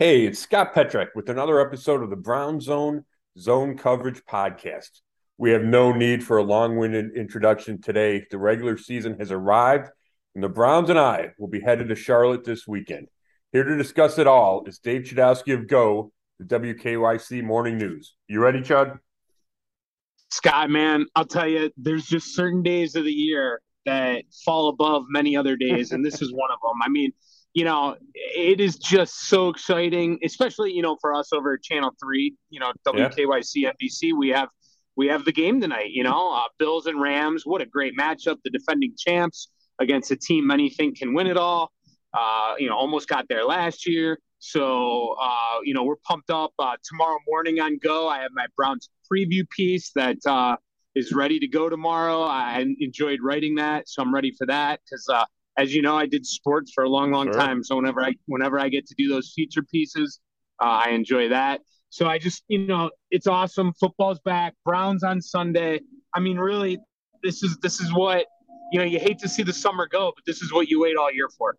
Hey, it's Scott Petrak with another episode of the Brown Zone Zone Coverage Podcast. We have no need for a long winded introduction today. The regular season has arrived, and the Browns and I will be headed to Charlotte this weekend. Here to discuss it all is Dave Chudowski of Go, the WKYC Morning News. You ready, Chud? Scott, man, I'll tell you, there's just certain days of the year that fall above many other days, and this is one of them. I mean, you know, it is just so exciting, especially you know for us over at Channel Three, you know WKYC yeah. NBC. We have we have the game tonight. You know, uh, Bills and Rams. What a great matchup! The defending champs against a team many think can win it all. Uh, you know, almost got there last year. So uh, you know, we're pumped up. Uh, tomorrow morning on Go, I have my Browns preview piece that uh, is ready to go tomorrow. I enjoyed writing that, so I'm ready for that because uh, as you know, I did sports for a long, long sure. time. So whenever I whenever I get to do those feature pieces, uh, I enjoy that. So I just, you know, it's awesome. Football's back. Browns on Sunday. I mean, really, this is this is what you know. You hate to see the summer go, but this is what you wait all year for.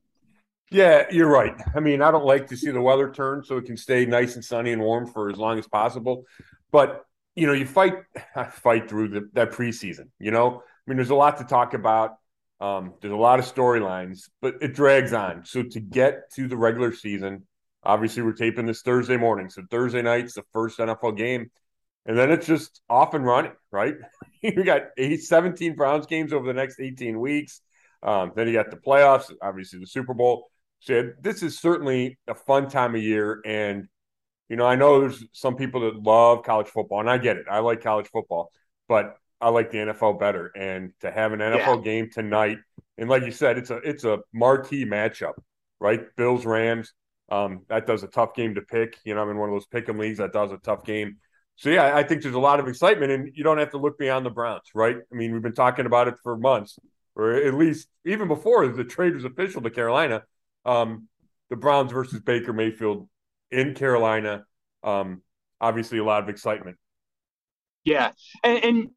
Yeah, you're right. I mean, I don't like to see the weather turn so it can stay nice and sunny and warm for as long as possible. But you know, you fight fight through the, that preseason. You know, I mean, there's a lot to talk about. Um, there's a lot of storylines, but it drags on. So to get to the regular season, obviously we're taping this Thursday morning. So Thursday night's the first NFL game. And then it's just off and running, right? you got eight, 17 Browns games over the next 18 weeks. Um, then you got the playoffs, obviously the Super Bowl. So this is certainly a fun time of year. And, you know, I know there's some people that love college football, and I get it. I like college football. But I like the NFL better. And to have an NFL yeah. game tonight, and like you said, it's a it's a marquee matchup, right? Bills Rams. Um, that does a tough game to pick. You know, I'm in one of those pick 'em leagues that does a tough game. So yeah, I think there's a lot of excitement, and you don't have to look beyond the Browns, right? I mean, we've been talking about it for months, or at least even before the trade was official to Carolina. Um, the Browns versus Baker Mayfield in Carolina. Um, obviously, a lot of excitement. Yeah, and, and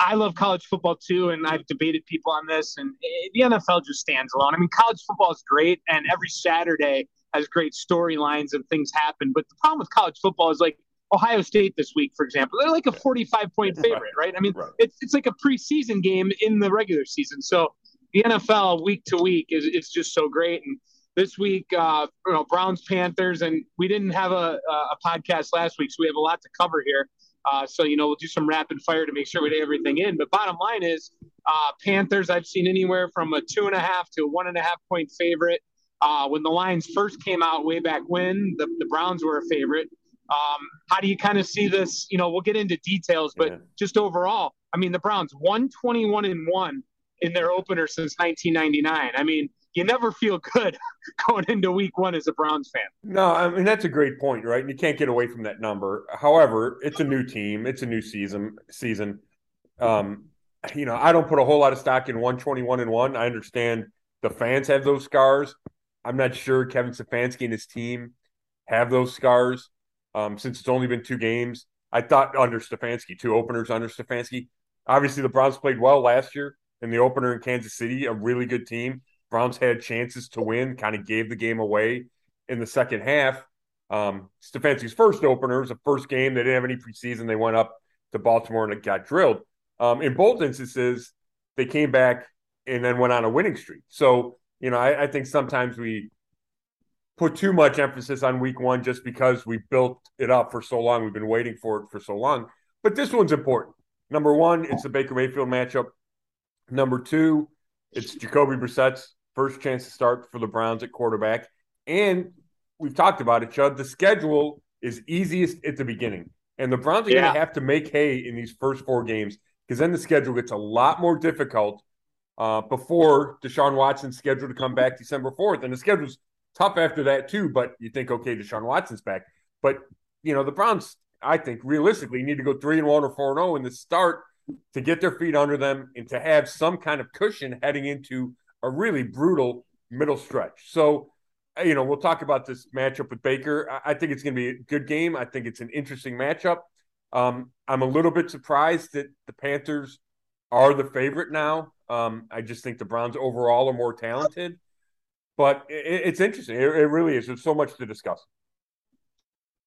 I love college football too, and I've debated people on this, and the NFL just stands alone. I mean, college football is great, and every Saturday has great storylines and things happen. But the problem with college football is like Ohio State this week, for example, they're like a 45 point favorite, right? I mean, right. it's it's like a preseason game in the regular season. So the NFL week to week is is just so great. And this week, uh, you know, Browns Panthers, and we didn't have a, a podcast last week, so we have a lot to cover here. Uh, so, you know, we'll do some rapid fire to make sure we get everything in. But bottom line is uh, Panthers, I've seen anywhere from a two and a half to a one and a half point favorite. Uh, when the Lions first came out way back when, the, the Browns were a favorite. Um, how do you kind of see this? You know, we'll get into details, but yeah. just overall, I mean, the Browns 121 and 1 in their opener since 1999. I mean, you never feel good going into week one as a Browns fan. No, I mean that's a great point, right? And you can't get away from that number. However, it's a new team, it's a new season. Season, um, you know, I don't put a whole lot of stock in one twenty one and one. I understand the fans have those scars. I'm not sure Kevin Stefanski and his team have those scars um, since it's only been two games. I thought under Stefanski, two openers under Stefanski. Obviously, the Browns played well last year in the opener in Kansas City, a really good team. Browns had chances to win, kind of gave the game away in the second half. Um, Stefanski's first opener was the first game. They didn't have any preseason. They went up to Baltimore and it got drilled. Um, in both instances, they came back and then went on a winning streak. So, you know, I, I think sometimes we put too much emphasis on week one just because we built it up for so long. We've been waiting for it for so long. But this one's important. Number one, it's the Baker Mayfield matchup. Number two, it's Jacoby Brissett's first chance to start for the Browns at quarterback. And we've talked about it, Chud. The schedule is easiest at the beginning. And the Browns are yeah. going to have to make hay in these first four games because then the schedule gets a lot more difficult uh, before Deshaun Watson's scheduled to come back December 4th. And the schedule's tough after that, too. But you think, okay, Deshaun Watson's back. But, you know, the Browns, I think, realistically need to go 3 and 1 or 4 and 0 in the start to get their feet under them and to have some kind of cushion heading into a really brutal middle stretch. So, uh, you know, we'll talk about this matchup with Baker. I think it's going to be a good game. I think it's an interesting matchup. Um, I'm a little bit surprised that the Panthers are the favorite now. Um, I just think the Browns overall are more talented, but it, it's interesting. It, it, really is. There's so much to discuss.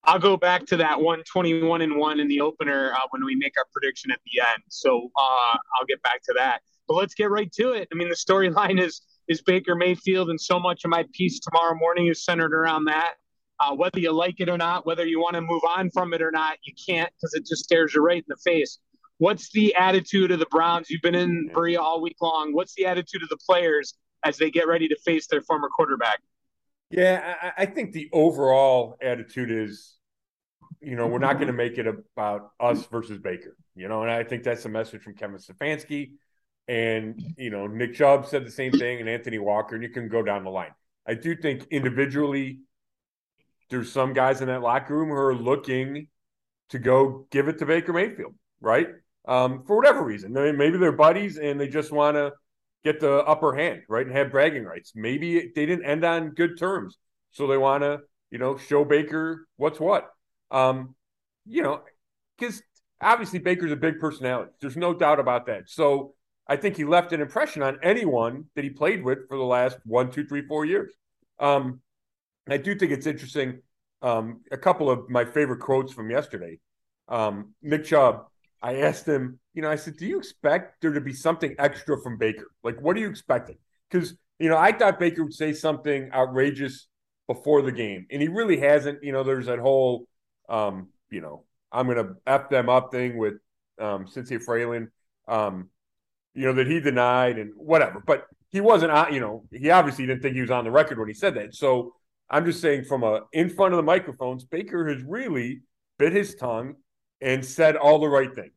I'll go back to that 121 and one in the opener uh, when we make our prediction at the end. So uh, I'll get back to that. But let's get right to it. I mean, the storyline is is Baker Mayfield, and so much of my piece tomorrow morning is centered around that. Uh, whether you like it or not, whether you want to move on from it or not, you can't because it just stares you right in the face. What's the attitude of the Browns? You've been in Berea all week long. What's the attitude of the players as they get ready to face their former quarterback? Yeah, I, I think the overall attitude is, you know, we're not going to make it about us versus Baker. You know, and I think that's a message from Kevin Stefanski. And, you know, Nick Chubb said the same thing and Anthony Walker, and you can go down the line. I do think individually there's some guys in that locker room who are looking to go give it to Baker Mayfield, right? Um, for whatever reason. Maybe they're buddies and they just want to get the upper hand, right, and have bragging rights. Maybe they didn't end on good terms, so they want to, you know, show Baker what's what. Um, you know, because obviously Baker's a big personality. There's no doubt about that. So I think he left an impression on anyone that he played with for the last one, two, three, four years. Um, I do think it's interesting. Um, a couple of my favorite quotes from yesterday. Um, Nick Chubb, I asked him, you know, I said, do you expect there to be something extra from Baker? Like, what are you expecting? Because, you know, I thought Baker would say something outrageous before the game, and he really hasn't. You know, there's that whole, um, you know, I'm going to F them up thing with um, Cynthia Frelund, um, you know, that he denied and whatever. But he wasn't, you know, he obviously didn't think he was on the record when he said that. So I'm just saying, from a in front of the microphones, Baker has really bit his tongue and said all the right things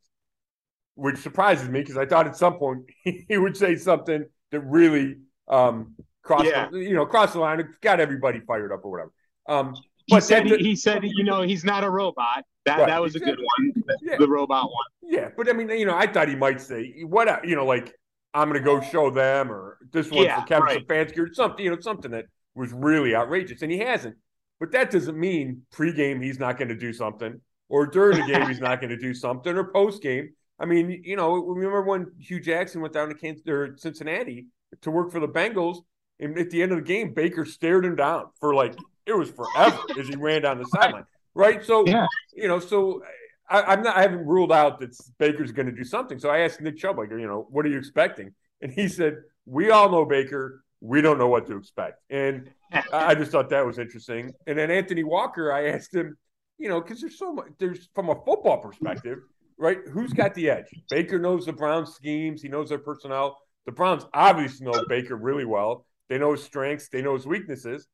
which surprises me because I thought at some point he would say something that really um, crossed, yeah. the, you know, crossed the line, got everybody fired up or whatever. Um, but he said, the, he said, you know, he's not a robot. That right. that was a good one, yeah. the robot one. Yeah, but I mean, you know, I thought he might say what, uh, you know, like I'm going to go show them, or this one yeah, for Kevin right. Stefanski, or something, you know, something that was really outrageous, and he hasn't. But that doesn't mean pregame he's not going to do something, or during the game he's not going to do something, or postgame. I mean, you know, remember when Hue Jackson went down to Kansas or Cincinnati to work for the Bengals, and at the end of the game, Baker stared him down for like it was forever as he ran down the sideline, right? So, yeah. you know, so I, am not, I haven't ruled out that Baker's going to do something. So I asked Nick Chubb, like, you know, what are you expecting? And he said, "We all know Baker. We don't know what to expect." And I just thought that was interesting. And then Anthony Walker, I asked him, you know, because there's so much. There's from a football perspective right? Who's got the edge? Baker knows the Browns' schemes. He knows their personnel. The Browns obviously know Baker really well. They know his strengths. They know his weaknesses.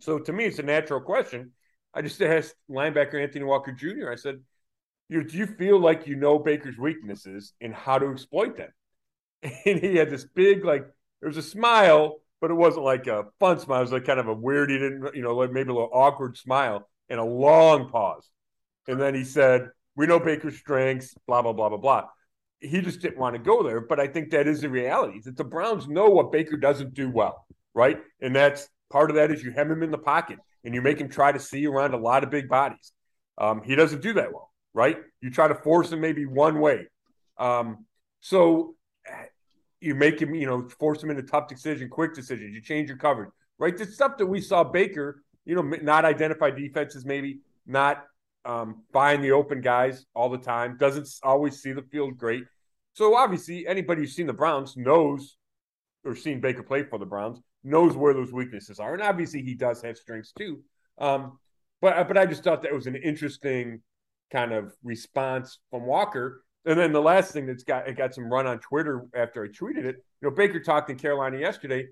So to me, it's a natural question. I just asked linebacker Anthony Walker Jr. I said, "Do you feel like you know Baker's weaknesses and how to exploit them?" And he had this big, like, there was a smile, but it wasn't like a fun smile. It was like kind of a weird, he didn't, you know, like maybe a little awkward smile and a long pause. And then he said, we know Baker's strengths, blah, blah, blah, blah, blah. He just didn't want to go there. But I think that is the reality that the Browns know what Baker doesn't do well, right? And that's part of that is you hem him in the pocket and you make him try to see around a lot of big bodies. Um, he doesn't do that well, right? You try to force him maybe one way. Um, so you make him, you know, force him into tough decision, quick decisions. You change your coverage, right? The stuff that we saw Baker, you know, not identify defenses, maybe not um, find the open guys all the time, doesn't always see the field great. So obviously, anybody who's seen the Browns knows, or seen Baker play for the Browns, knows where those weaknesses are, and obviously he does have strengths too. Um, but but I just thought that was an interesting kind of response from Walker. And then the last thing that's got it got some run on Twitter after I tweeted it. You know, Baker talked in Carolina yesterday,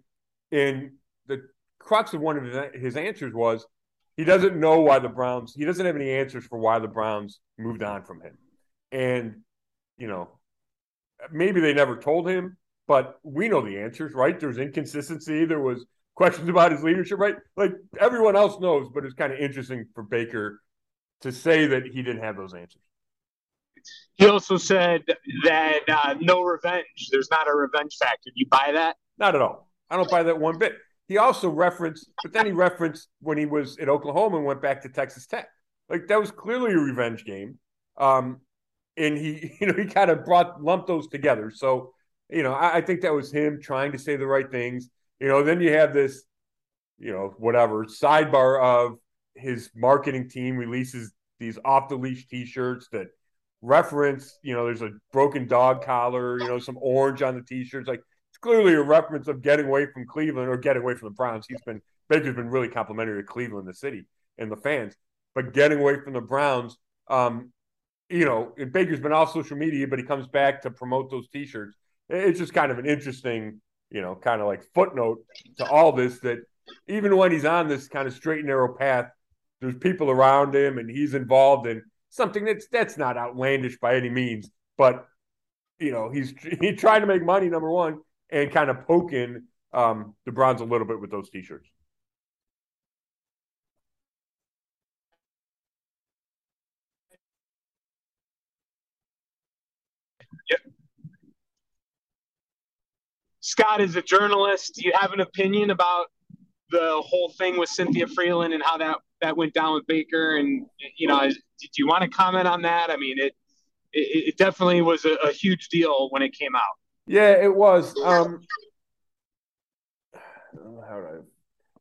and the crux of one of his, his answers was he doesn't know why the Browns. He doesn't have any answers for why the Browns moved on from him, and you know, maybe they never told him, but we know the answers, right? There's inconsistency. There was questions about his leadership, right? Like everyone else knows, but it's kind of interesting for Baker to say that he didn't have those answers. He also said that uh, no revenge. There's not a revenge factor. Do you buy that? Not at all. I don't buy that one bit. He also referenced, but then he referenced when he was at Oklahoma and went back to Texas Tech. Like that was clearly a revenge game. Um, and he, you know, he kind of brought lumped those together. So, you know, I, I think that was him trying to say the right things. You know, then you have this, you know, whatever sidebar of his marketing team releases these off the leash T-shirts that reference, you know, there's a broken dog collar, you know, some orange on the T-shirts. Like it's clearly a reference of getting away from Cleveland or getting away from the Browns. He's been Baker's been really complimentary to Cleveland, the city, and the fans, but getting away from the Browns. Um, you know, Baker's been off social media, but he comes back to promote those T-shirts. It's just kind of an interesting, you know, kind of like footnote to all this that even when he's on this kind of straight and narrow path, there's people around him and he's involved in something that's that's not outlandish by any means, but you know, he's he tried to make money number one and kind of poking um, the Browns a little bit with those t-shirts. Scott is a journalist. Do you have an opinion about the whole thing with Cynthia Frelund and how that that went down with Baker? And you know, did you want to comment on that? I mean, it it, it definitely was a, a, huge deal when it came out. Yeah, it was. Um, how do I,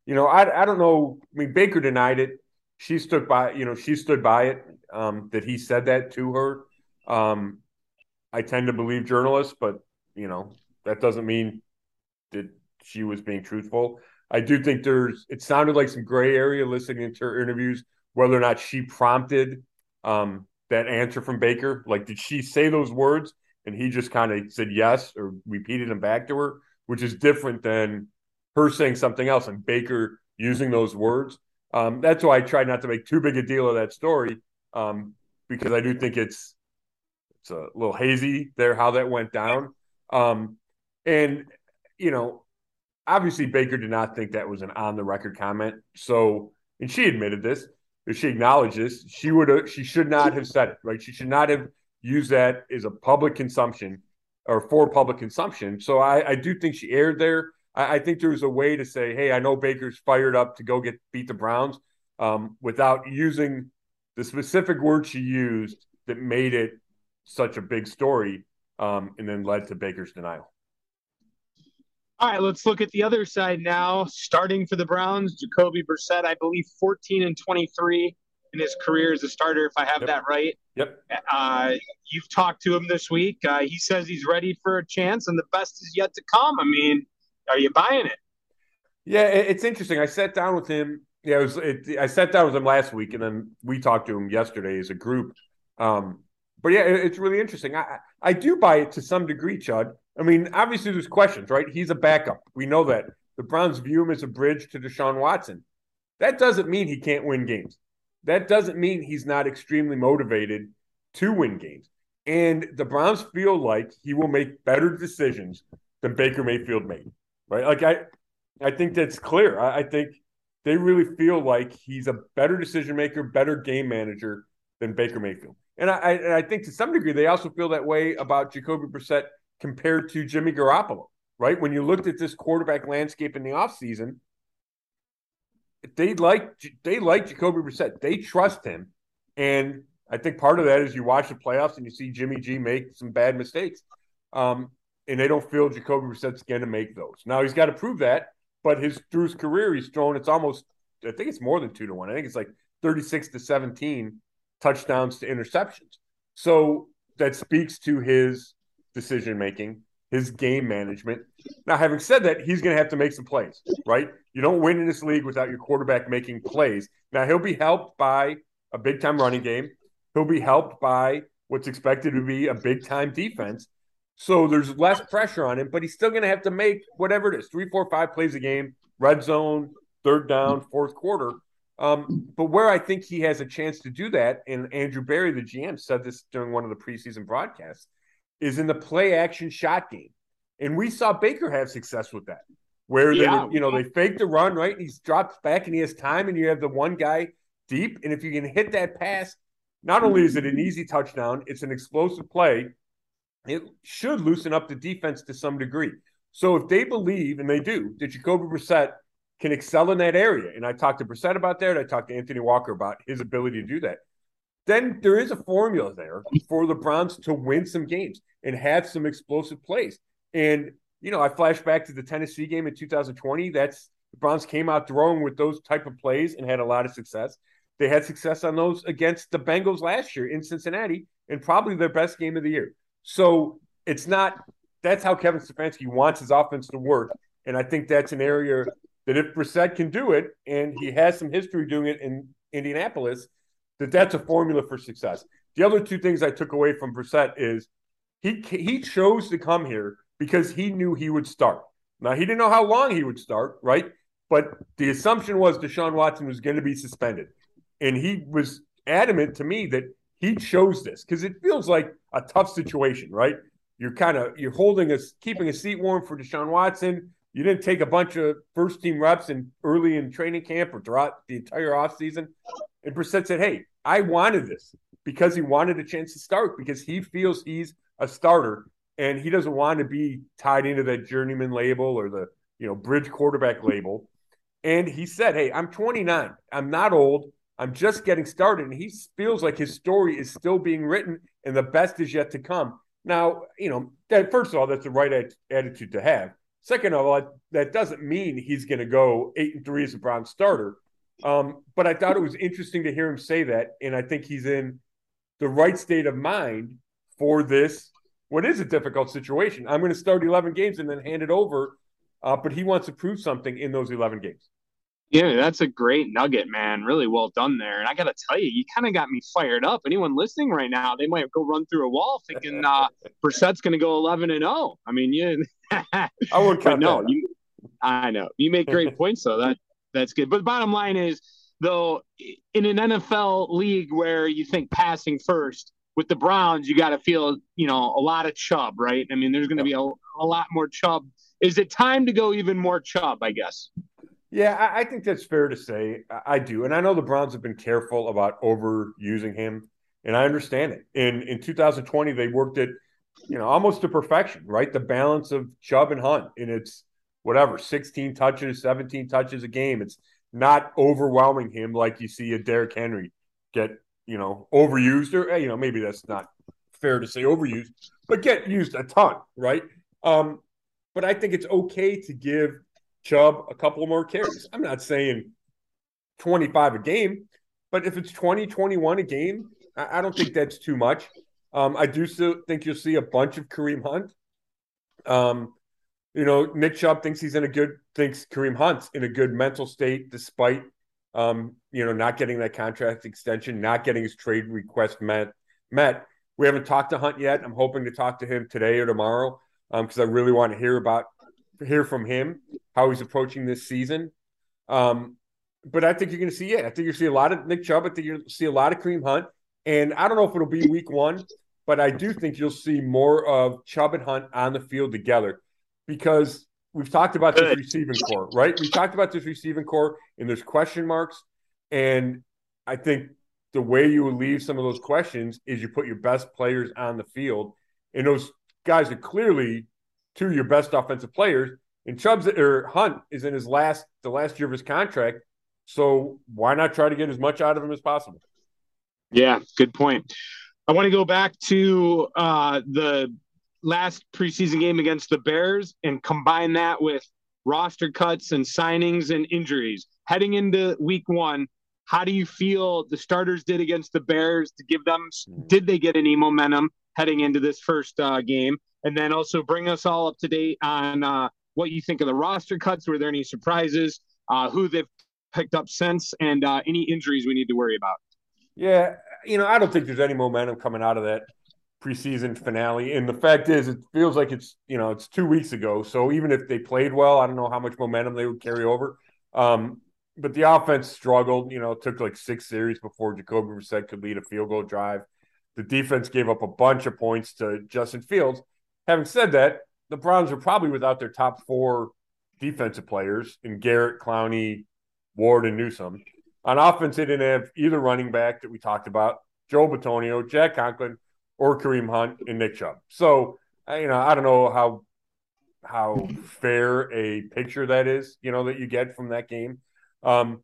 you know, I I don't know. I mean, Baker denied it. She stood by, you know, she stood by it. Um, that he said that to her. Um, I tend to believe journalists, but you know, that doesn't mean that she was being truthful. I do think there's it sounded like some gray area listening to her interviews, whether or not she prompted um, that answer from Baker. Like, did she say those words and he just kind of said yes or repeated them back to her, which is different than her saying something else and Baker using those words. Um, that's why I try not to make too big a deal of that story um, because I do think it's it's a little hazy there how that went down. Um, and you know, obviously Baker did not think that was an on the record comment. So, and she admitted this, she acknowledged this, she would have, she should not have said it, right? She should not have used that as a public consumption or for public consumption. So I, I do think she erred there. I, I, think there was a way to say, hey, I know Baker's fired up to go get beat the Browns um, without using the specific word she used that made it such a big story um, and then led to Baker's denial. All right, let's look at the other side now. Starting for the Browns, Jacoby Brissett, I believe 14 and 23 in his career as a starter, if I have yep. that right. Yep. Uh, you've talked to him this week. Uh, he says he's ready for a chance, and the best is yet to come. I mean, are you buying it? Yeah, it's interesting. I sat down with him. Yeah, it was. It, I sat down with him last week, and then we talked to him yesterday as a group. Um, but yeah, it, it's really interesting. I I do buy it to some degree, Chud. I mean, obviously there's questions, right? He's a backup. We know that. The Browns view him as a bridge to Deshaun Watson. That doesn't mean he can't win games. That doesn't mean he's not extremely motivated to win games. And the Browns feel like he will make better decisions than Baker Mayfield made. Right? Like I I think that's clear. I, I think they really feel like he's a better decision maker, better game manager than Baker Mayfield. And I, and I think to some degree they also feel that way about Jacoby Brissett compared to Jimmy Garoppolo, right? When you looked at this quarterback landscape in the offseason, they like they like Jacoby Brissett. They trust him. And I think part of that is you watch the playoffs and you see Jimmy G make some bad mistakes. Um, and they don't feel Jacoby Brissett's going to make those. Now he's got to prove that, but his through his career he's thrown it's almost I think it's more than 2 to 1. I think it's like 36 to 17 touchdowns to interceptions. So that speaks to his decision making, his game management. Now, having said that, he's going to have to make some plays, right? You don't win in this league without your quarterback making plays. Now, he'll be helped by a big time running game, he'll be helped by what's expected to be a big time defense. So there's less pressure on him, but he's still going to have to make whatever it is three, four, five plays a game, red zone, third down, fourth quarter. Um, but where I think he has a chance to do that, and Andrew Berry, the GM, said this during one of the preseason broadcasts, is in the play action shot game. And we saw Baker have success with that, where yeah. they, you know, they fake the run, right? And he's dropped back and he has time, and you have the one guy deep. And if you can hit that pass, not only is it an easy touchdown, it's an explosive play. It should loosen up the defense to some degree. So if they believe, and they do, that Jacoby Brissett can excel in that area, and I talked to Brissett about that, I talked to Anthony Walker about his ability to do that then there is a formula there for the Browns to win some games and have some explosive plays. And, you know, I flash back to the Tennessee game in 2020. That's The Browns came out throwing with those type of plays and had a lot of success. They had success on those against the Bengals last year in Cincinnati, and probably their best game of the year. So it's not. That's how Kevin Stefanski wants his offense to work, and I think that's an area that if Brissett can do it, and he has some history doing it in Indianapolis, that that's a formula for success. The other two things I took away from Brissett is he he chose to come here because he knew he would start. Now he didn't know how long he would start, right? But the assumption was Deshaun Watson was going to be suspended, and he was adamant to me that he chose this because it feels like a tough situation, right? You're kind of you're holding us keeping a seat warm for Deshaun Watson. You didn't take a bunch of first team reps in early in training camp or throughout the entire offseason. And Brissett said, Hey, I wanted this because he wanted a chance to start because he feels he's a starter and he doesn't want to be tied into that journeyman label or the you know bridge quarterback label. And he said, "Hey, I'm 29. I'm not old. I'm just getting started." And he feels like his story is still being written, and the best is yet to come. Now, you know that first of all, that's the right attitude to have. Second of all, that doesn't mean he's going to go eight and three as a Brown starter. Um, but I thought it was interesting to hear him say that, and I think he's in the right state of mind for this. What is a difficult situation? I'm going to start 11 games and then hand it over, uh, but he wants to prove something in those 11 games. Yeah, that's a great nugget, man. Really well done there. And I got to tell you, you kind of got me fired up. Anyone listening right now, they might go run through a wall thinking uh, Brissett's going to go 11 and 0. I mean, you. I won't count. no, you, I know you make great points though. That that's good. But the bottom line is, though, in an NFL league where you think passing first, with the Browns, you got to feel, you know, a lot of Chubb, right? I mean, there's going to be a, a lot more Chubb. Is it time to go even more Chubb, I guess? Yeah, I, I think that's fair to say. I, I do. And I know the Browns have been careful about overusing him, and I understand it. In in 2020, they worked it, you know, almost to perfection, right? The balance of Chubb and Hunt, and it's whatever, 16 touches, 17 touches a game. It's not overwhelming him like you see a Derrick Henry get, you know, overused or, you know, maybe that's not fair to say overused, but get used a ton, right? Um, but I think it's okay to give Chubb a couple more carries. I'm not saying 25 a game, but if it's 20, 21 a game, I, I don't think that's too much. Um, I do still think you'll see a bunch of Kareem Hunt. Um, you know, Nick Chubb thinks he's in a good thinks Kareem Hunt's in a good mental state despite um, you know, not getting that contract extension, not getting his trade request met met. We haven't talked to Hunt yet. I'm hoping to talk to him today or tomorrow because um, I really want to hear about hear from him how he's approaching this season. Um, but I think you're going to see, it. I think you'll see a lot of Nick Chubb. I think you'll see a lot of Kareem Hunt. And I don't know if it'll be week one, but I do think you'll see more of Chubb and Hunt on the field together because we've talked about Good. this receiving corps, right? We talked about this receiving corps, and there's question marks. And I think the way you leave some of those questions is you put your best players on the field, and those guys are clearly two of your best offensive players. And Chubb's or Hunt is in his last the last year of his contract, so why not try to get as much out of him as possible? Yeah, good point. I want to go back to uh, the last preseason game against the Bears and combine that with roster cuts and signings and injuries heading into week one. How do you feel the starters did against the Bears to give them? Did they get any momentum heading into this first uh, game? And then also bring us all up to date on uh, what you think of the roster cuts. Were there any surprises? Uh, who they've picked up since, and uh, any injuries we need to worry about? Yeah, you know, I don't think there's any momentum coming out of that preseason finale. And the fact is, it feels like it's you know it's two weeks ago. So even if they played well, I don't know how much momentum they would carry over. Um, but the offense struggled. You know, it took like six series before Jacoby Brissett could lead a field goal drive. The defense gave up a bunch of points to Justin Fields. Having said that, the Browns are probably without their top four defensive players in Garrett, Clowney, Ward, and Newsome. On offense, they didn't have either running back that we talked about, Joe Bitonio, Jack Conklin, or Kareem Hunt and Nick Chubb. So you know, I don't know how how fair a picture that is, you know, that you get from that game. Um,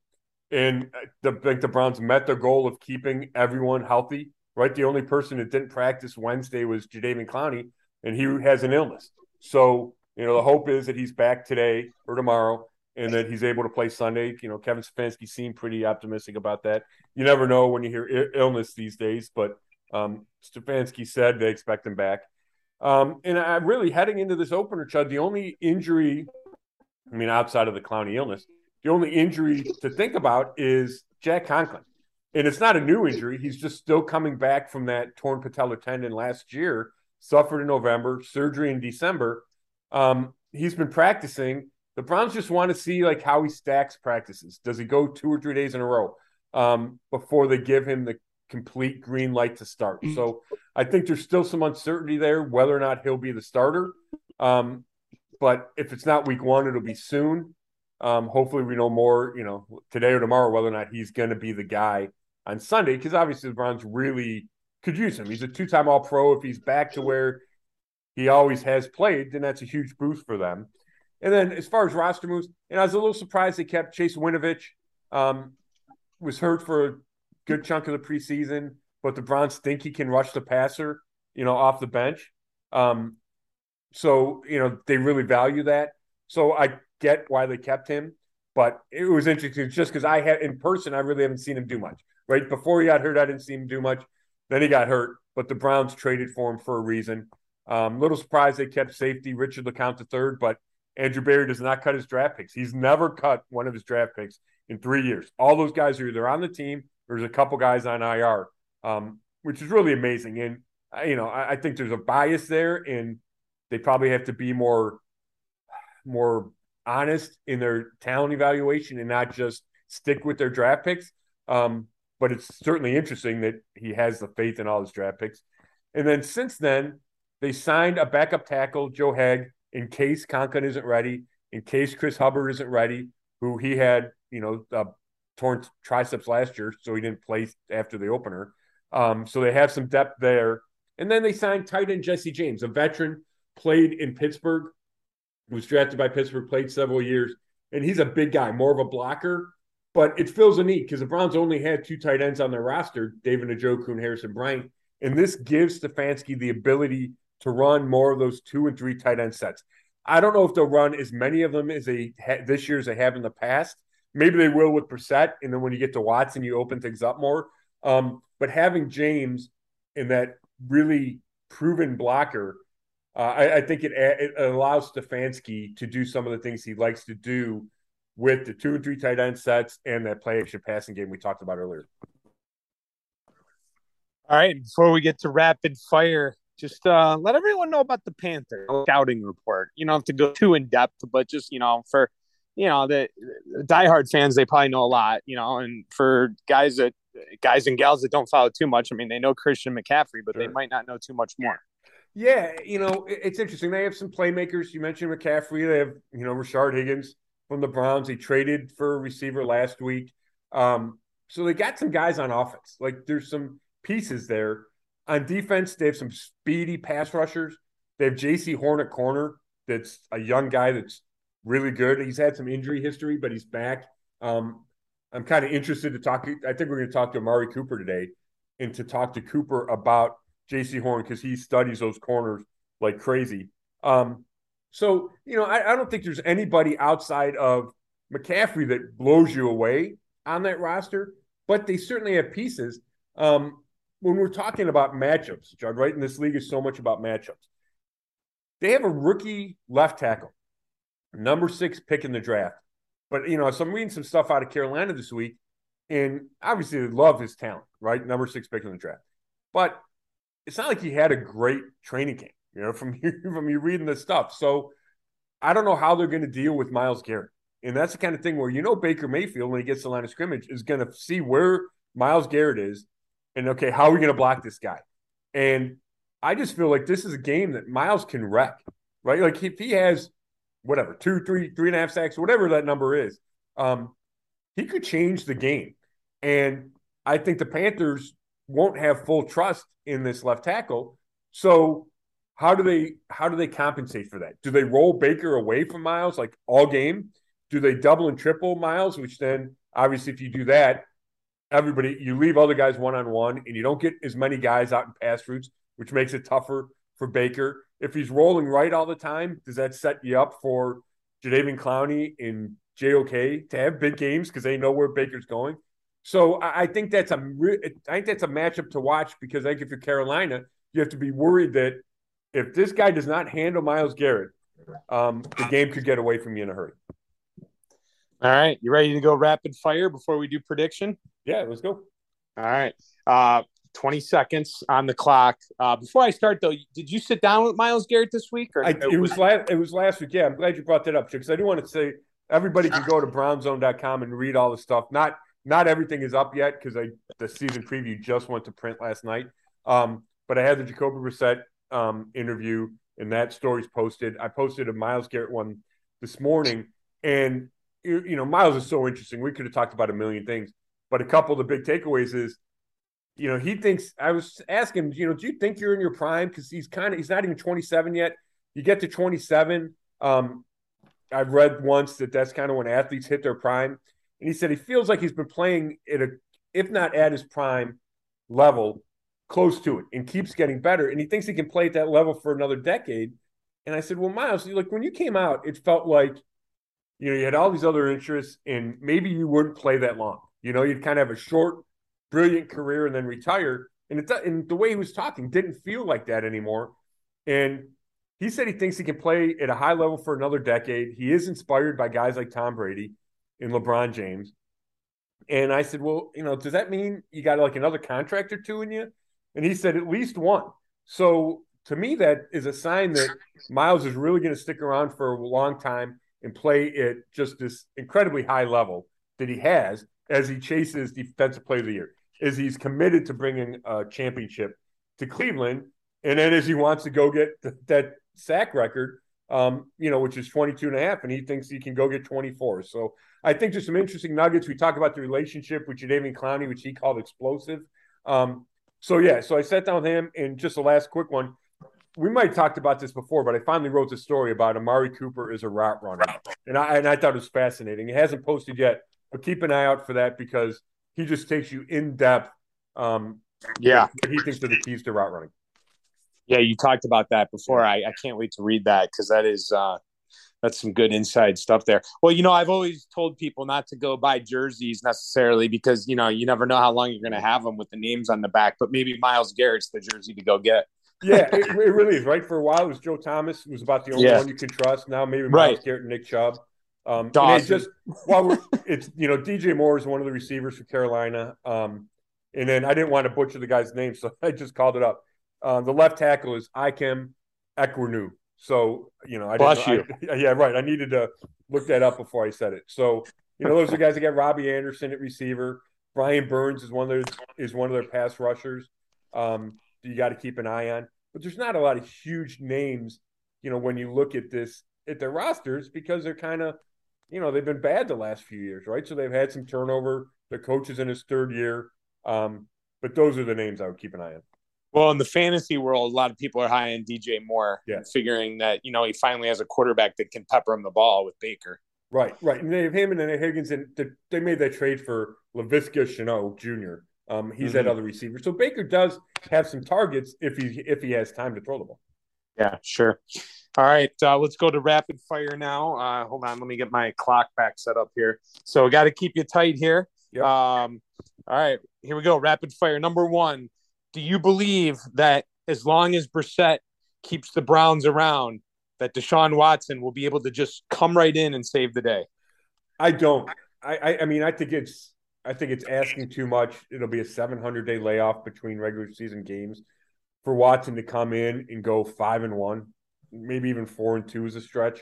and the, I think the Browns met their goal of keeping everyone healthy. Right, the only person that didn't practice Wednesday was Jadeveon Clowney, and he has an illness. So you know, the hope is that he's back today or tomorrow, and that he's able to play Sunday. You know, Kevin Stefanski seemed pretty optimistic about that. You never know when you hear illness these days, but um, Stefanski said they expect him back. Um, and I'm really heading into this opener, Chud. The only injury, I mean, outside of the Clowney illness, the only injury to think about is Jack Conklin. And it's not a new injury. He's just still coming back from that torn patellar tendon last year, suffered in November, surgery in December. Um, he's been practicing. The Browns just want to see like how he stacks practices. Does he go two or three days in a row um, before they give him the complete green light to start? So I think there's still some uncertainty there whether or not he'll be the starter. Um, but if it's not week one, it'll be soon. Um, hopefully, we know more, you know, today or tomorrow whether or not he's going to be the guy on Sunday because obviously the Browns really could use him. He's a two-time All-Pro. If he's back to where he always has played, then that's a huge boost for them. And then as far as roster moves, and I was a little surprised they kept Chase Winovich. Um, was hurt for a good chunk of the preseason, but the Browns think he can rush the passer, you know, off the bench. Um, so you know they really value that. So I get why they kept him, but it was interesting just because I had in person, I really haven't seen him do much. Right before he got hurt, I didn't see him do much. Then he got hurt, but the Browns traded for him for a reason. Um, little surprised they kept safety Richard LeCounte the third, but Andrew Berry does not cut his draft picks. He's never cut one of his draft picks in three years. All those guys are either on the team there's a couple guys on IR, um, which is really amazing. And uh, you know, I, I, think there's a bias there, and they probably have to be more more honest in their talent evaluation and not just stick with their draft picks. Um, but it's certainly interesting that he has the faith in all his draft picks. And then since then, they signed a backup tackle, Joe Haeg, in case Conklin isn't ready, in case Chris Hubbard isn't ready, who he had, you know, uh, torn triceps last year, so he didn't play after the opener. Um, so they have some depth there. And then they signed tight end Jesse James, a veteran, played in Pittsburgh, was drafted by Pittsburgh, played several years, and he's a big guy, more of a blocker. But it fills a need because the Browns only had two tight ends on their roster, David Njoku and Harrison Bryant. And this gives Stefanski the ability to run more of those two and three tight end sets. I don't know if they'll run as many of them as they ha- this year as they have in the past. Maybe they will with Brissett, and then when you get to Watson, you open things up more. Um, but having James in that really proven blocker, uh, I, I, think it, it allows Stefanski to do some of the things he likes to do with the two and three tight end sets and that play action passing game we talked about earlier. All right, before we get to rapid fire, just uh, let everyone know about the Panther scouting report. You don't have to go too in depth, but just you know, for you know the, the diehard fans, they probably know a lot. You know, and for guys that guys and gals that don't follow too much, I mean, they know Christian McCaffrey, but sure. they might not know too much more. Yeah, you know, it's interesting. They have some playmakers. You mentioned McCaffrey. They have you know Rashard Higgins from the Browns. He traded for a receiver last week. Um, so they got some guys on offense. Like there's some pieces there. On defense, they have some speedy pass rushers. They have Jaycee Horn at corner. That's a young guy that's really good. He's had some injury history, but he's back. Um, I'm kind of interested to talk. I think we're going to talk to Amari Cooper today, and to talk to Cooper about Jaycee Horn because he studies those corners like crazy. Um, so you know, I, I don't think there's anybody outside of McCaffrey that blows you away on that roster, but they certainly have pieces. Um, when we're talking about matchups, Chud, right? in this league is so much about matchups. They have a rookie left tackle, number six pick in the draft. But you know, so I'm reading some stuff out of Carolina this week, and obviously they love his talent, right? Number six pick in the draft. But it's not like he had a great training camp, you know, from you from you reading this stuff. So I don't know how they're going to deal with Myles Garrett. And that's the kind of thing where you know Baker Mayfield, when he gets the line of scrimmage, is going to see where Myles Garrett is and okay, how are we going to block this guy? And I just feel like this is a game that Myles can wreck, right? Like if he has whatever two, three, three and a half sacks, whatever that number is, um, he could change the game. And I think the Panthers won't have full trust in this left tackle. So how do they how do they compensate for that? Do they roll Baker away from Myles like all game? Do they double and triple Myles, Which then obviously if you do that, everybody, you leave other guys one on one, and you don't get as many guys out in pass routes, which makes it tougher for Baker. If he's rolling right all the time, does that set you up for Jadeveon Clowney in JOK to have big games because they know where Baker's going. So I, I think that's a I think that's a matchup to watch because I think if you're Carolina, you have to be worried that if this guy does not handle Myles Garrett, um, the game could get away from you in a hurry. All right, you ready to go rapid fire before we do prediction? Yeah, let's go. All right. Uh, 20 seconds on the clock. Uh, before I start, though, did you sit down with Myles Garrett this week? Or I, it was last. It was last week. Yeah, I'm glad you brought that up because I do want to say everybody can go to brownzone.com and read all the stuff. Not not everything is up yet because I the season preview just went to print last night. Um, but I had the Jacoby Brissett um, interview, and that story's posted. I posted a Myles Garrett one this morning, and you know Myles is so interesting. We could have talked about a million things, but a couple of the big takeaways is you know, he thinks I was asking, you know, do you think you're in your prime? Because he's kind of he's not even 27 yet. You get to 27. Um, I've read once that that's kind of when athletes hit their prime, and he said he feels like he's been playing at a, if not at his prime level, close to it, and keeps getting better. And he thinks he can play at that level for another decade. And I said, well, Myles, like when you came out, it felt like, you know, you had all these other interests, and maybe you wouldn't play that long. You know, you'd kind of have a short brilliant career and then retire. And it and the way he was talking didn't feel like that anymore. And he said he thinks he can play at a high level for another decade. He is inspired by guys like Tom Brady and LeBron James. And I said, Well, you know, does that mean you got like another contract or two in you? And he said, At least one. So to me, that is a sign that Myles is really going to stick around for a long time and play at just this incredibly high level that he has as he chases Defensive Player of the Year. Is he's committed to bringing a championship to Cleveland, and then as he wants to go get th- that sack record, um, you know, which is 22 and a half, and he thinks he can go get 24. So I think there's some interesting nuggets. We talk about the relationship with Jadeveon Clowney, which he called explosive. Um, so yeah, so I sat down with him, and just the last quick one. We might have talked about this before, but I finally wrote the story about Amari Cooper is a route runner, and I and I thought it was fascinating. It hasn't posted yet, but keep an eye out for that because he just takes you in depth. Um, yeah, he thinks are the keys to route running. Yeah, you talked about that before. I, I can't wait to read that because that is uh, that's some good inside stuff there. Well, you know, I've always told people not to go buy jerseys necessarily because you know you never know how long you're going to have them with the names on the back. But maybe Myles Garrett's the jersey to go get. yeah, it, it, really is. Right for a while, it was Joe Thomas who was about the only yeah. one you can trust. Now maybe Myles right. Garrett and Nick Chubb. Um, just while we're, it's you know DJ Moore is one of the receivers for Carolina, um, and then I didn't want to butcher the guy's name, so I just called it up. Uh, the left tackle is Ikem Ekwonu. So you know, I Bless you. I, yeah, right. I needed to look that up before I said it. So you know, those are the guys that got Robbie Anderson at receiver. Brian Burns is one of their is one of their pass rushers. Um, you got to keep an eye on. But there's not a lot of huge names, you know, when you look at this at their rosters because they're kind of you know, they've been bad the last few years, right? So they've had some turnover. The coach is in his third year. Um, but those are the names I would keep an eye on. Well, in the fantasy world, a lot of people are high on DJ Moore, yeah. figuring that, you know, he finally has a quarterback that can pepper him the ball with Baker. Right, right. And they have him and then Higgins, and they made that trade for Laviska Shenault Jr. Um, he's mm-hmm. that other receiver. So Baker does have some targets if he if he has time to throw the ball. Yeah, sure. All right, uh, let's go to rapid fire now. Uh, hold on, let me get my clock back set up here. So, we got to keep you tight here. Yep. Um, all right, here we go. Rapid fire number one. Do you believe that as long as Brissett keeps the Browns around, that Deshaun Watson will be able to just come right in and save the day? I don't. I, I, I mean, I think it's I think it's asking too much. It'll be a 700 day layoff between regular season games for Watson to come in and go five and one maybe even four and two is a stretch.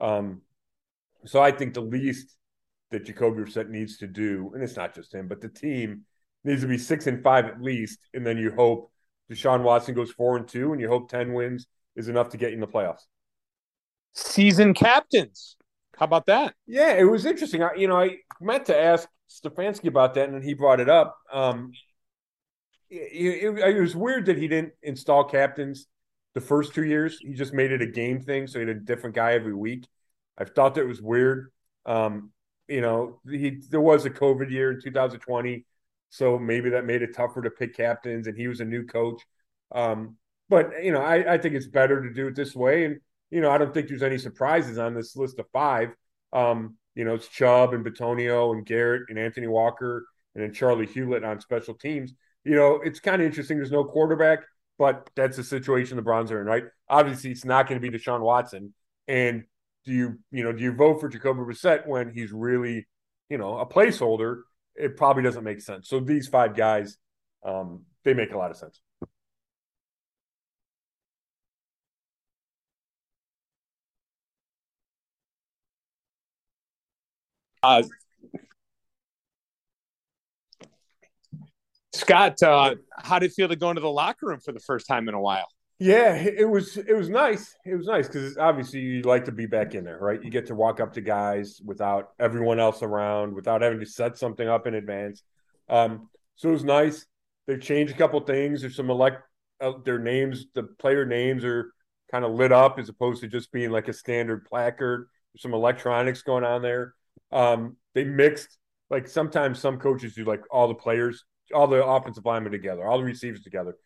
Um, so I think the least that Jacoby Brissett needs to do, and it's not just him, but the team needs to be six and five at least, and then you hope Deshaun Watson goes four and two, and you hope ten wins is enough to get you in the playoffs. Season captains, how about that? Yeah, it was interesting. I, you know, I meant to ask Stefanski about that, and he brought it up. Um, it, it, it was weird that he didn't install captains the first two years. He just made it a game thing, so he had a different guy every week. I thought that was weird. Um, you know, he there was a COVID year in 2020, so maybe that made it tougher to pick captains, and he was a new coach. Um, but you know, I, I think it's better to do it this way, and you know, I don't think there's any surprises on this list of five. Um, You know, it's Chubb and Bitonio and Garrett and Anthony Walker and then Charley Hughlett on special teams. You know, it's kind of interesting. There's no quarterback, but that's the situation the Browns are in, right? Obviously, it's not going to be Deshaun Watson. And do you, you know, do you vote for Jacoby Brissett when he's really, you know, a placeholder? It probably doesn't make sense. So these five guys, um, they make a lot of sense. Uh, Scott, uh, how did it feel to go into the locker room for the first time in a while? Yeah, it was it was nice. It was nice because obviously you like to be back in there, right? You get to walk up to guys without everyone else around, without having to set something up in advance. Um, so it was nice. They've changed a couple things. There's some elect uh, their names, the player names are kind of lit up as opposed to just being like a standard placard. There's some electronics going on there. Um, they mixed like sometimes some coaches do like all the players, all the offensive linemen together, all the receivers together.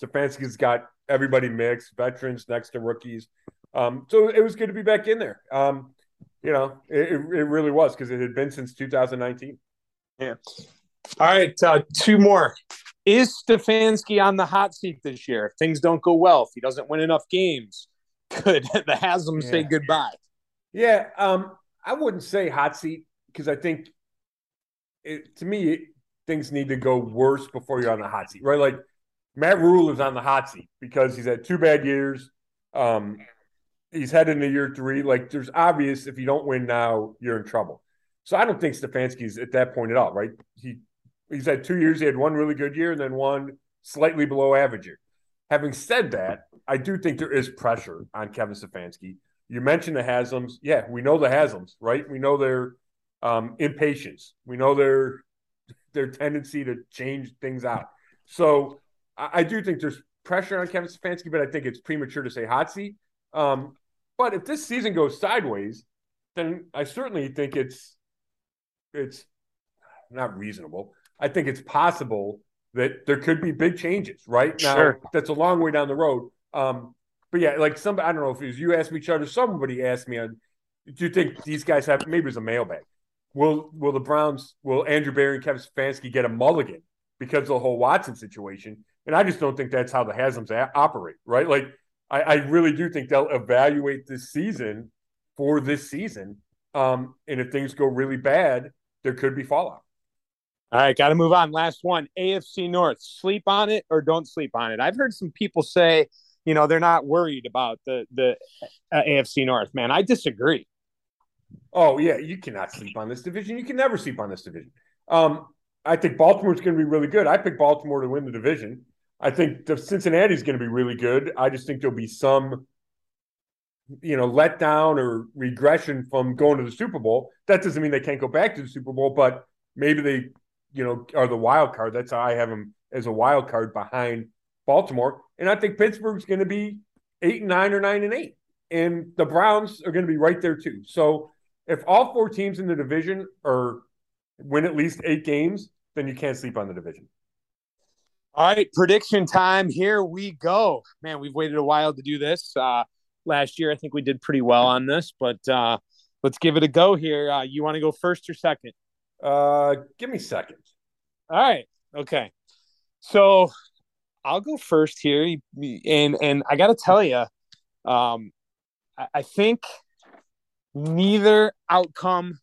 Stefanski's got everybody mixed, veterans next to rookies. Um, so it was good to be back in there. Um, you know, it, it really was because it had been since 2019. Yeah. All right, uh, two more. Is Stefanski on the hot seat this year? If things don't go well, if he doesn't win enough games, could the Haslam yeah. say goodbye? Yeah, um, I wouldn't say hot seat because I think it, to me it, things need to go worse before you're on the hot seat, right? Like Matt Rhule is on the hot seat because he's had two bad years. Um, he's headed into year three. Like there's obvious if you don't win now, you're in trouble. So I don't think Stefanski's at that point at all, right? He he's had two years. He had one really good year and then one slightly below average year. Having said that, I do think there is pressure on Kevin Stefanski. You mentioned the Haslams. Yeah, we know the Haslams, right? We know their um, impatience. We know their their tendency to change things out. So I, I, do think there's pressure on Kevin Stefanski, but I think it's premature to say hot seat. Um, but if this season goes sideways, then I certainly think it's it's not reasonable. I think it's possible that there could be big changes. Right now, sure. that's a long way down the road. Um, but yeah, like some, I don't know if it was you asked me, each other. Somebody asked me, on, do you think these guys have? Maybe it was a mailbag. Will Will the Browns? Will Andrew Berry and Kevin Stefanski get a mulligan because of the whole Watson situation? And I just don't think that's how the Haslams operate. Right? Like I, I really do think they'll evaluate this season for this season. Um, and if things go really bad, there could be fallout. All right, got to move on. Last one AFC North. Sleep on it or don't sleep on it. I've heard some people say, you know, they're not worried about the the uh, AFC North. Man, I disagree. Oh yeah, you cannot sleep on this division. You can never sleep on this division. Um, I think Baltimore's going to be really good. I picked Baltimore to win the division. I think the Cincinnati's going to be really good. I just think there'll be some, you know, letdown or regression from going to the Super Bowl. That doesn't mean they can't go back to the Super Bowl, but maybe they you know, are the wild card. That's how I have them as a wild card behind Baltimore. And I think Pittsburgh's going to be eight and nine or nine and eight. And the Browns are going to be right there too. So if all four teams in the division are win at least eight games, then you can't sleep on the division. All right, prediction time. Here we go. Man, we've waited a while to do this. Uh, last year, I think we did pretty well on this, but uh, let's give it a go here. Uh, you want to go first or second? Uh, give me second. All right. Okay. So I'll go first here, and and I got to tell you, um, I, I think neither outcome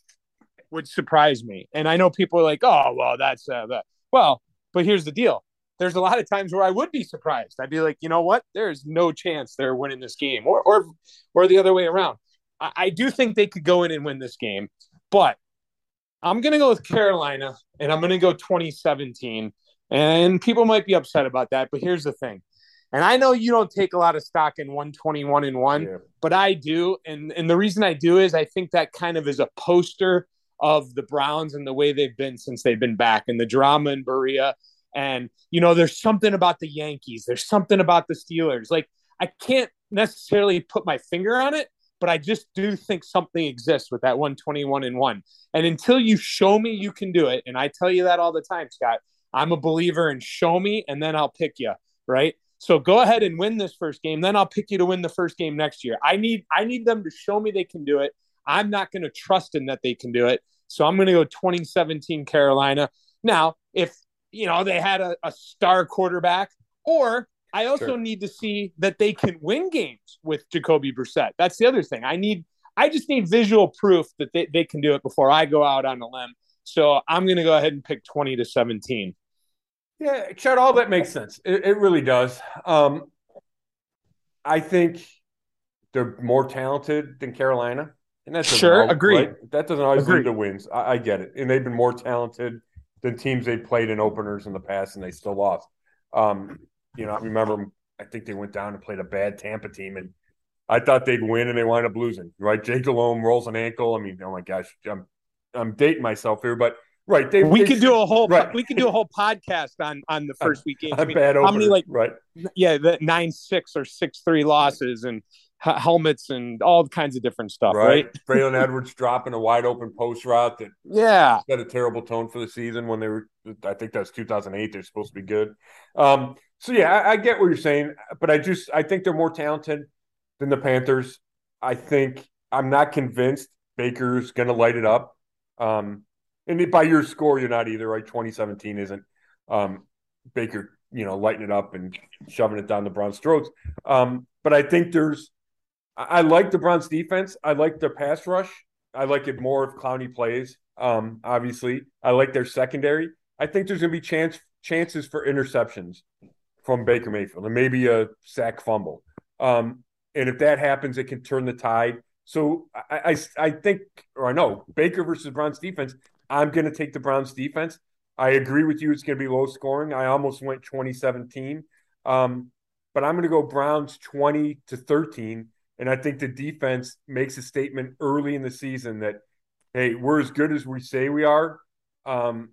would surprise me. And I know people are like, "Oh, well, that's uh, that." Well, but here's the deal: there's a lot of times where I would be surprised. I'd be like, you know what? There's no chance they're winning this game, or or or the other way around. I, I do think they could go in and win this game, but I'm to go with Carolina and I'm to go 2017. And people might be upset about that, but here's the thing. And I know you don't take a lot of stock in 121 and 1, yeah. but I do. And and the reason I do is I think that kind of is a poster of the Browns and the way they've been since they've been back and the drama in Berea. And you know, there's something about the Yankees. There's something about the Steelers. Like I can't necessarily put my finger on it, but I just do think something exists with that 121 and 1. And until you show me you can do it, and I tell you that all the time, Scott, I'm a believer in show me and then I'll pick you, right? So go ahead and win this first game, then I'll pick you to win the first game next year. I need I need them to show me they can do it. I'm not going to trust in that they can do it. So I'm going to go 2017 Carolina. Now, if you know they had a, a star quarterback, or I also sure. need to see that they can win games with Jacoby Brissett. That's the other thing. I need I just need visual proof that they, they can do it before I go out on a limb. So I'm going to go ahead and pick 20 to 17. Yeah, Chad, all that makes sense. It, it really does. Um, I think they're more talented than Carolina. And that's sure, help, agree. Right? That doesn't always lead to wins. I, I, get it. And they've been more talented than teams they played in openers in the past, and they still lost. Um, you know, I remember I think they went down and played a bad Tampa team, and I thought they'd win, and they wind up losing. Right? Jake Delhomme rolls an ankle. I mean, oh my gosh, I'm I'm dating myself here, but right, they we could do a whole right. we could do a whole podcast on on the first weekend. I mean, bad how many like right? Yeah, the nine six or six three losses and helmets and all kinds of different stuff, right? right? Braylon Edwards dropping a wide open post route that yeah set a terrible tone for the season when they were. I think that's 2008. They're supposed to be good. Um, so yeah, I, I, get what you're saying, but I just I think they're more talented than the Panthers. I think I'm not convinced Baker's going to light it up. Um, and by your score, you're not either, right? 2017 isn't um, Baker, you know, lighting it up and shoving it down the Browns' throats. Um, but I think there's I like the Browns defense. I like their pass rush. I like it more if Clowney plays. Um, obviously, I like their secondary. I think there's going to be chance chances for interceptions from Baker Mayfield and maybe a sack fumble. Um, and if that happens, it can turn the tide. So I, I, I think, or I know Baker versus Browns defense. I'm going to take the Browns defense. I agree with you. It's going to be low scoring. I almost went 2017, um, but I'm going to go Browns 20 to 13 and I think the defense makes a statement early in the season that, hey, we're as good as we say we are. Um,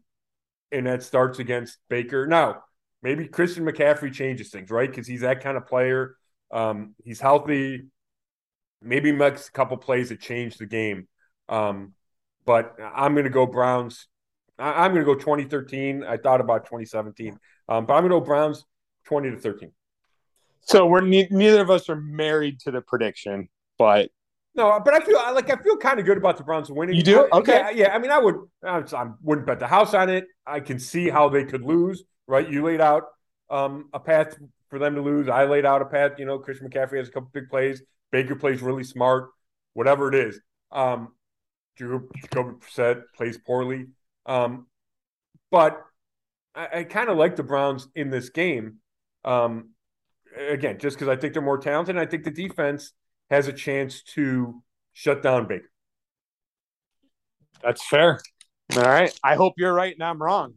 and that starts against Baker. Now, maybe Christian McCaffrey changes things, right? Because he's that kind of player. Um, he's healthy. Maybe makes a couple plays that change the game. Um, but I'm going to go Browns. I- am going to go 2013. I thought about 2017, um, but I'm going to go Browns 20 to 13. So we're ne- neither of us are married to the prediction, but no, but I feel like I feel kind of good about the Browns winning. You do? Okay. Yeah, yeah. I mean, I would. I wouldn't bet the house on it. I can see how they could lose. Right? You laid out um, a path for them to lose. I laid out a path. You know, Christian McCaffrey has a couple big plays. Baker plays really smart. Whatever it is, um, Jacoby Brissett plays poorly. Um, but I, I kind of like the Browns in this game. Um, again, just because I think they're more talented. I think the defense has a chance to shut down Baker. That's fair. All right. I hope you're right and I'm wrong.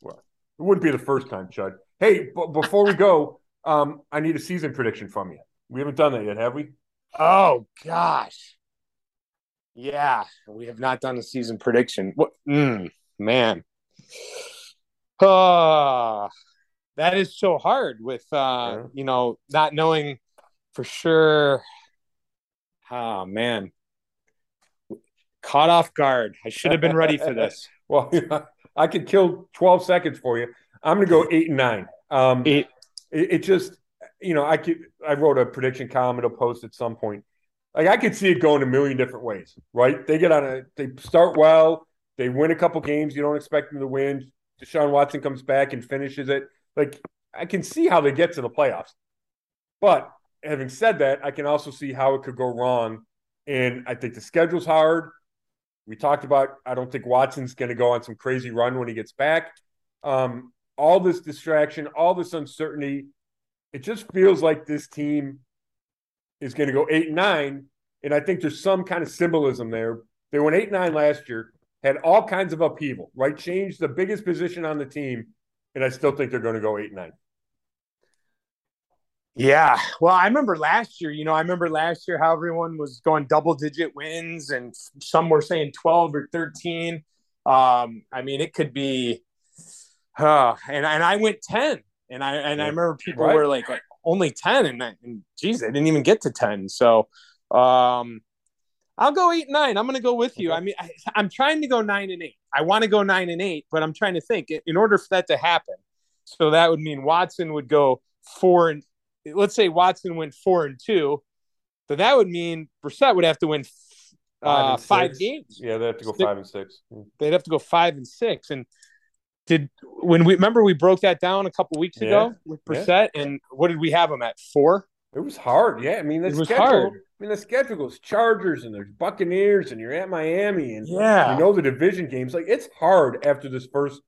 Well, it wouldn't be the first time, Chud. Hey, b- before we go, um, I need a season prediction from you. We haven't done that yet, have we? Oh gosh. Yeah, we have not done a season prediction. What mm, man. Uh that is so hard with uh yeah. you know not knowing for sure oh man caught off guard i should have been ready for this well i could kill 12 seconds for you i'm gonna go eight and nine um eight. It, it just you know i could i wrote a prediction column it'll post at some point like i could see it going a million different ways right they get on a they start well they win a couple games you don't expect them to win deshaun watson comes back and finishes it like I can see how they get to the playoffs. But having said that, I can also see how it could go wrong. And I think the schedule's hard. We talked about I don't think Watson's going to go on some crazy run when he gets back. Um, all this distraction, all this uncertainty, it just feels like this team is going to go eight and nine. And I think there's some kind of symbolism there. They went eight and nine last year, had all kinds of upheaval, right? Changed the biggest position on the team and I still think they're going to go eight nine. Yeah. Well, I remember last year, you know, I remember last year how everyone was going double digit wins and some were saying 12 or 13. Um, I mean, it could be, uh, and, and I went 10 and I, and. I remember people right. were like, like, only 10 and, and geez, I didn't even get to 10. So, um, I'll go eight nine. I'm going to go with you. I mean, I, am trying to go nine and eight. I want to go nine and eight, but I'm trying to think in order for that to happen. So that would mean Watson would go four and let's say Watson went four and two, but that would mean Brissett would have to win uh, five games. Yeah, they have to go five and six. They'd have to go five and six. And did when we remember we broke that down a couple weeks ago yeah. with Brissett, yeah. and what did we have them at four? It was hard. Yeah, I mean the it was schedule, hard. I mean the schedule goes Chargers and there's Buccaneers and you're at Miami and yeah, you know the division games. Like it's hard after this first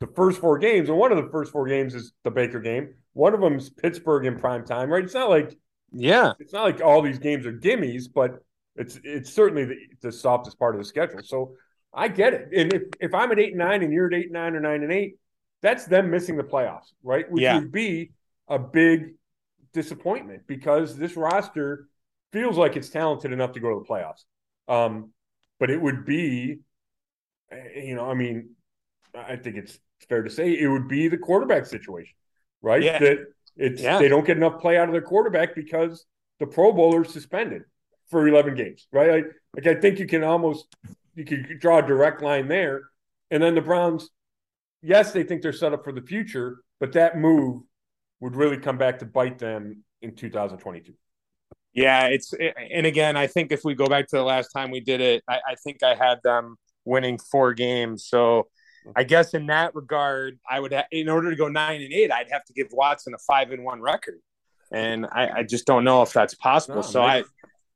the first four games, and one of the first four games is the Baker game. One of them is Pittsburgh in prime time, right? It's not like yeah, it's not like all these games are gimmies, but it's it's certainly the, the softest part of the schedule. So I get it. And if, if I'm at eight and nine and you're at eight and nine or nine and eight, that's them missing the playoffs, right? Which yeah. would be a big disappointment because this roster feels like it's talented enough to go to the playoffs. Um, but it would be, eh, you know, I mean, I think it's fair to say it would be the quarterback situation, right? Yeah. That it's yeah. they don't get enough play out of their quarterback because the Pro Bowler is suspended for 11 games, right? Like, like I think you can almost you could draw a direct line there. And then the Browns, yes, they think they're set up for the future, but that move would really come back to bite them in 2022. Yeah, it's and again, I think if we go back to the last time we did it, I, I think I had them winning four games. So mm-hmm. I guess in that regard, I would, ha- in order to go nine and eight, I'd have to give Watson a five and one record, and I, I just don't know if that's possible. No, so I,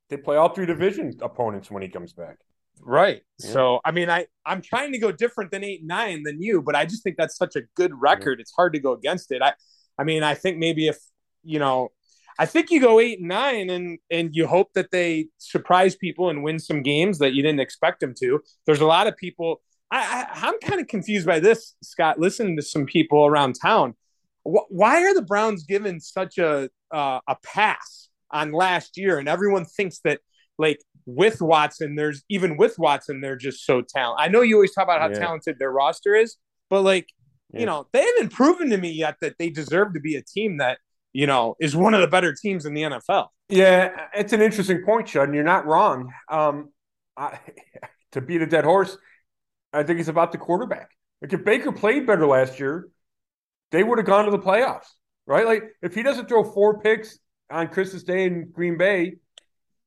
they play all three division opponents when he comes back. Right. Yeah. So I mean, I I'm trying to go different than eight nine than you, but I just think that's such a good record. Yeah. It's hard to go against it. I I mean, I think maybe if you know, I think you go eight and nine and and you hope that they surprise people and win some games that you didn't expect them to. There's a lot of people. I, I am kind of confused by this, Scott. Listening to some people around town, why are the Browns given such a uh, a pass on last year, and everyone thinks that like with Watson, there's even with Watson, they're just so talented. I know you always talk about how yeah. talented their roster is, but like, yeah. you know, they haven't proven to me yet that they deserve to be a team that, you know, is one of the better teams in the NFL. Yeah, it's an interesting point, Chud, and you're not wrong. Um, I, to beat a dead horse, I think it's about the quarterback. Like if Baker played better last year, they would have gone to the playoffs, right? Like if he doesn't throw four picks on Christmas Day in Green Bay,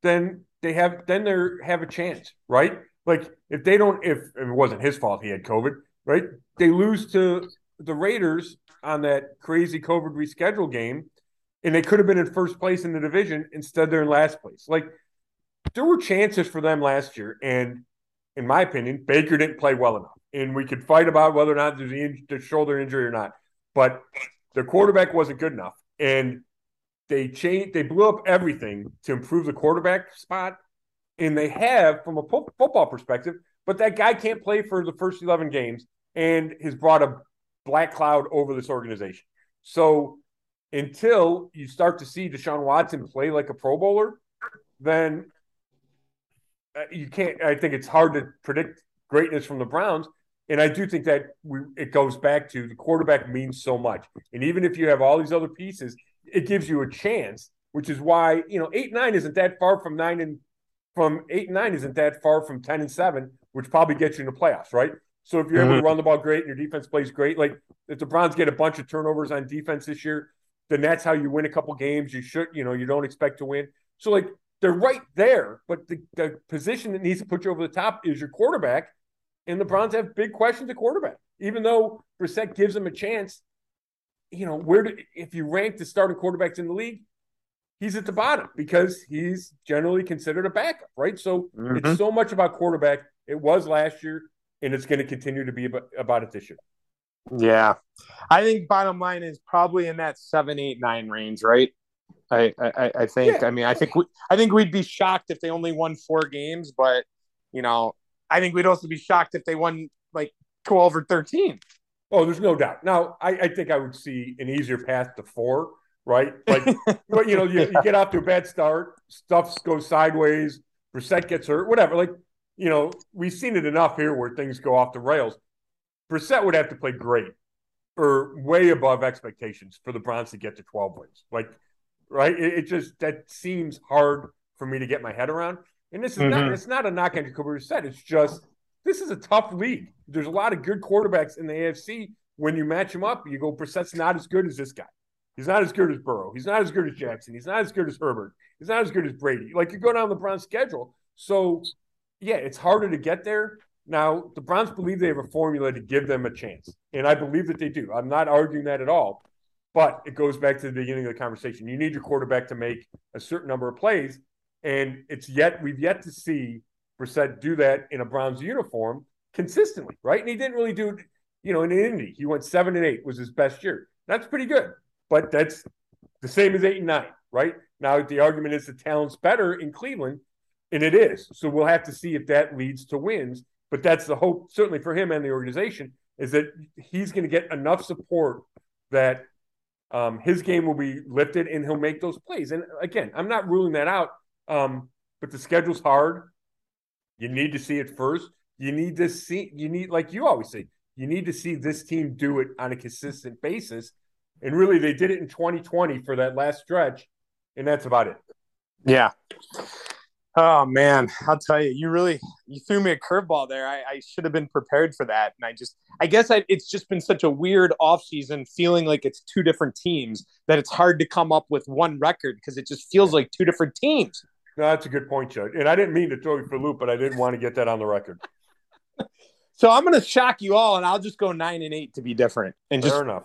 then they have then they have a chance, right? Like if they don't, if, if it wasn't his fault, he had COVID, right? They lose to the Raiders on that crazy COVID reschedule game, and they could have been in first place in the division. Instead, they're in last place. Like there were chances for them last year, and in my opinion, Baker didn't play well enough. And we could fight about whether or not there's the shoulder injury or not, but the quarterback wasn't good enough. And they changed, they blew up everything to improve the quarterback spot, and they have from a po- football perspective. But that guy can't play for the first eleven games, and has brought a black cloud over this organization. So until you start to see Deshaun Watson play like a Pro Bowler, then uh, you can't. I think it's hard to predict greatness from the Browns. And I do think that we, it goes back to the quarterback means so much. And even if you have all these other pieces, it gives you a chance, which is why you know eight nine isn't that far from nine and from eight and nine isn't that far from ten and seven, which probably gets you in the playoffs, right? So if you're mm-hmm. able to mm-hmm. run the ball great and your defense plays great, like if the Browns get a bunch of turnovers on defense this year, then that's how you win a couple games. You should, you know, you don't expect to win. So like they're right there, but the, the position that needs to put you over the top is your quarterback. And the Browns have big questions at quarterback. Even though Brissett gives them a chance, you know, where do, if you rank the starting quarterbacks in the league, he's at the bottom because he's generally considered a backup, right? So mm-hmm. it's so much about quarterback. It was last year, and it's going to continue to be about, about it this year. Yeah, I think bottom line is probably in that seven, eight, nine range, right? I I, I think. Yeah. I mean, I think we, I think we'd be shocked if they only won four games, but you know, I think we'd also be shocked if they won like twelve or thirteen. Oh, there's no doubt. Now, I, I think I would see an easier path to four, right? Like, but you know, you, you, get off to a bad start, stuff goes sideways, Brissett gets hurt, whatever. Like, you know, we've seen it enough here where things go off the rails. Brissett would have to play great or way above expectations for the Browns to get to 12 wins. Like, right? It, it just that seems hard for me to get my head around. And this is mm-hmm. not it's not a knock on Jacoby Brissett. It's just this is a tough league. There's a lot of good quarterbacks in the AFC. When you match them up, you go, Brissett's not as good as this guy. He's not as good as Burrow. He's not as good as Jackson. He's not as good as Herbert. He's not as good as Brady. Like you go down the Browns schedule. So yeah, it's harder to get there. Now, the Browns believe they have a formula to give them a chance, and I believe that they do. I'm not arguing that at all, but it goes back to the beginning of the conversation. You need your quarterback to make a certain number of plays, and it's yet we've yet to see Brissett do that in a Browns uniform consistently, right? And he didn't really do you know, in Indy. He went seven and eight was his best year. That's pretty good, but that's the same as eight and nine, right? Now the argument is the talent's better in Cleveland, and it is. So we'll have to see if that leads to wins. But that's the hope, certainly for him and the organization, is that he's going to get enough support that um, his game will be lifted and he'll make those plays. And again, I'm not ruling that out, um, but the schedule's hard. You need to see it first. You need to see, you need, like you always say, you need to see this team do it on a consistent basis. And really, they did it in 2020 for that last stretch, and that's about it. Yeah. Oh man, I'll tell you, you really you threw me a curveball there. I, I, should have been prepared for that, and I just I guess I, it's just been such a weird offseason feeling like it's two different teams that it's hard to come up with one record because it just feels like two different teams. No, that's a good point, Chud. And I didn't mean to throw you for a loop, but I didn't want to get that on the record. so I'm going to shock you all, and I'll just go nine and eight to be different, and just enough.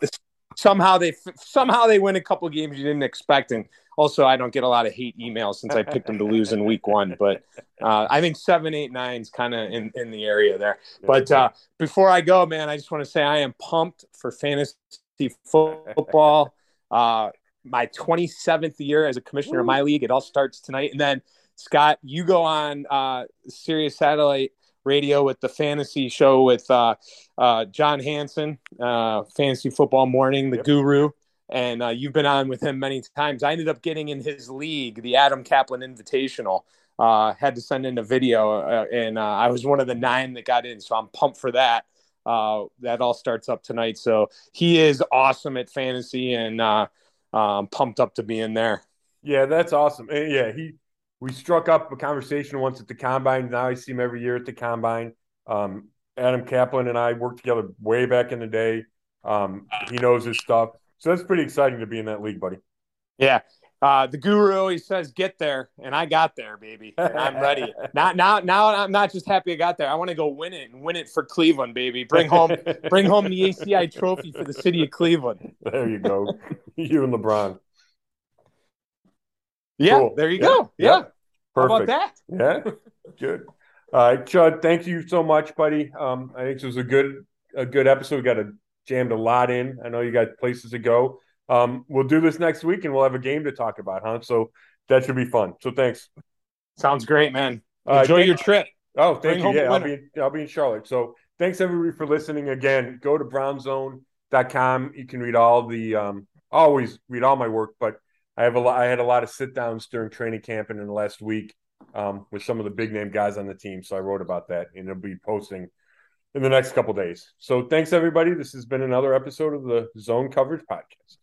somehow they somehow they win a couple games you didn't expect, and also I don't get a lot of hate emails since I picked them to lose in week one. But uh, I think seven, eight, nine is kind of in in the area there. But uh, before I go, man, I just want to say I am pumped for fantasy football. Uh, my 27th year as a commissioner Ooh. of my league. It all starts tonight. And then, Scott, you go on uh, Sirius Satellite Radio with the fantasy show with uh, uh, John Hansen, uh, Fantasy Football Morning, the yep. guru. And uh, you've been on with him many times. I ended up getting in his league, the Adam Caplan Invitational. Uh, had to send in a video, uh, and uh, I was one of the nine that got in. So I'm pumped for that. Uh, that all starts up tonight. So he is awesome at fantasy, and uh, um, pumped up to be in there. Yeah, that's awesome. And yeah, he we struck up a conversation once at the combine. Now I see him every year at the combine. Um, Adam Caplan and I worked together way back in the day. Um, he knows his stuff, so that's pretty exciting to be in that league, buddy. Yeah, uh, the guru always says, "Get there," and I got there, baby. And I'm ready. now, now, now, I'm not just happy I got there. I want to go win it and win it for Cleveland, baby. Bring home, bring home the ACI trophy for the city of Cleveland. There you go, you and LeBron. Yeah, cool. there you yeah. go. Yeah, yeah. perfect. How about that? Yeah, good. All right, Chud. Thank you so much, buddy. Um, I think this was a good, a good episode. We got a jammed a lot in. I know you got places to go. Um, we'll do this next week and we'll have a game to talk about, huh? So that should be fun. So thanks. Sounds great, man. Enjoy uh, your trip. Oh, thank Bring you. Yeah, I'll be I'll be in Charlotte. So thanks everybody for listening again. Go to brownszone.com. You can read all the um always read all my work, but I have a lot I had a lot of sit downs during training camp and in the last week um, with some of the big name guys on the team. So I wrote about that and it'll be posting in the next couple days. So thanks everybody. This has been another episode of the Zone Coverage Podcast.